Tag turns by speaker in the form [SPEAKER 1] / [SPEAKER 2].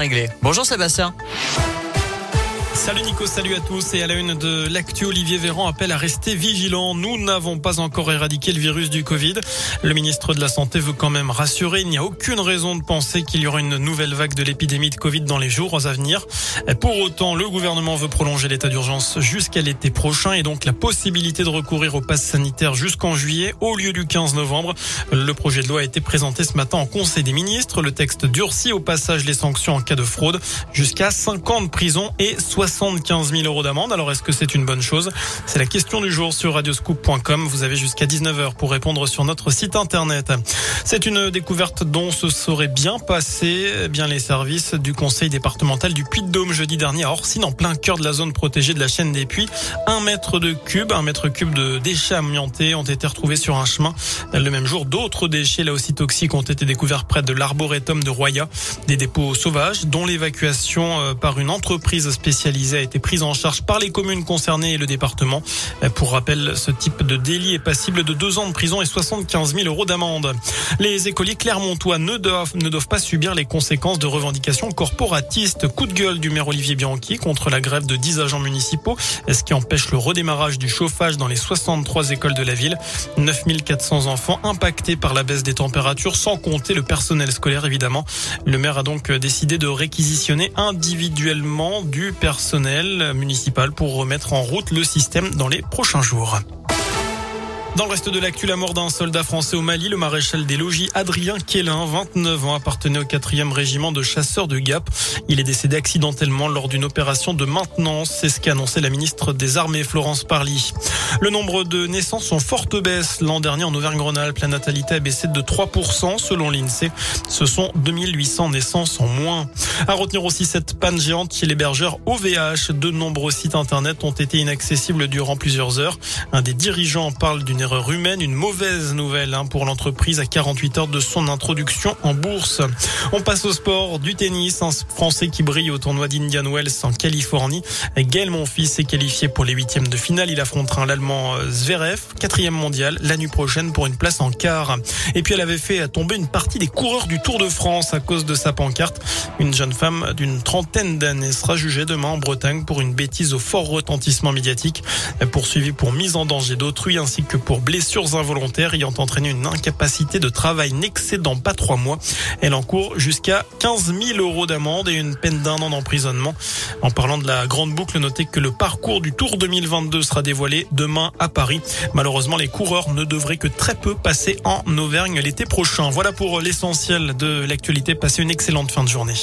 [SPEAKER 1] Réglé. Bonjour Sébastien.
[SPEAKER 2] Salut Nico, salut à tous. Et à la une de l'actu, Olivier Véran appelle à rester vigilant. Nous n'avons pas encore éradiqué le virus du Covid. Le ministre de la Santé veut quand même rassurer. Il n'y a aucune raison de penser qu'il y aura une nouvelle vague de l'épidémie de Covid dans les jours à venir. Pour autant, le gouvernement veut prolonger l'état d'urgence jusqu'à l'été prochain et donc la possibilité de recourir au pass sanitaire jusqu'en juillet au lieu du 15 novembre. Le projet de loi a été présenté ce matin en Conseil des ministres. Le texte durcit au passage les sanctions en cas de fraude jusqu'à 5 ans de prison et 60 75 000 euros d'amende. Alors est-ce que c'est une bonne chose? C'est la question du jour sur radioscoop.com. Vous avez jusqu'à 19h pour répondre sur notre site internet. C'est une découverte dont se serait bien passé eh bien les services du conseil départemental du Puy-de-Dôme jeudi dernier à Orsine en plein cœur de la zone protégée de la chaîne des Puits. Un mètre de cube, un mètre cube de déchets amiantés ont été retrouvés sur un chemin. Le même jour, d'autres déchets là aussi toxiques ont été découverts près de l'arboretum de Roya. Des dépôts sauvages dont l'évacuation euh, par une entreprise spécialisée a été prise en charge par les communes concernées et le département. Pour rappel, ce type de délit est passible de deux ans de prison et 75 000 euros d'amende. Les écoliers clermontois ne doivent, ne doivent pas subir les conséquences de revendications corporatistes. Coup de gueule du maire Olivier Bianchi contre la grève de 10 agents municipaux, ce qui empêche le redémarrage du chauffage dans les 63 écoles de la ville. 9400 enfants impactés par la baisse des températures, sans compter le personnel scolaire évidemment. Le maire a donc décidé de réquisitionner individuellement du personnel municipal pour remettre en route le système dans les prochains jours. Dans le reste de l'actu, la mort d'un soldat français au Mali, le maréchal des logis Adrien Kélin, 29 ans, appartenait au 4e régiment de chasseurs de Gap. Il est décédé accidentellement lors d'une opération de maintenance. C'est ce qu'a annoncé la ministre des Armées, Florence Parly. Le nombre de naissances en forte baisse. L'an dernier, en Auvergne-Rhône-Alpes, la natalité a baissé de 3% selon l'INSEE. Ce sont 2800 naissances en moins. À retenir aussi cette panne géante chez l'hébergeur OVH. De nombreux sites internet ont été inaccessibles durant plusieurs heures. Un des dirigeants parle d'une humaine, une mauvaise nouvelle hein, pour l'entreprise à 48 heures de son introduction en bourse. On passe au sport du tennis, un Français qui brille au tournoi d'Indian Wells en Californie. Gaël Monfils est qualifié pour les huitièmes de finale. Il affrontera l'Allemand euh, Zverev, quatrième mondial, la nuit prochaine pour une place en quart. Et puis elle avait fait tomber une partie des coureurs du Tour de France à cause de sa pancarte. Une jeune femme d'une trentaine d'années sera jugée demain en Bretagne pour une bêtise au fort retentissement médiatique, poursuivie pour mise en danger d'autrui ainsi que blessures involontaires ayant entraîné une incapacité de travail n'excédant pas trois mois. Elle encourt jusqu'à 15 000 euros d'amende et une peine d'un an d'emprisonnement. En parlant de la grande boucle, notez que le parcours du Tour 2022 sera dévoilé demain à Paris. Malheureusement, les coureurs ne devraient que très peu passer en Auvergne l'été prochain. Voilà pour l'essentiel de l'actualité. Passez une excellente fin de journée.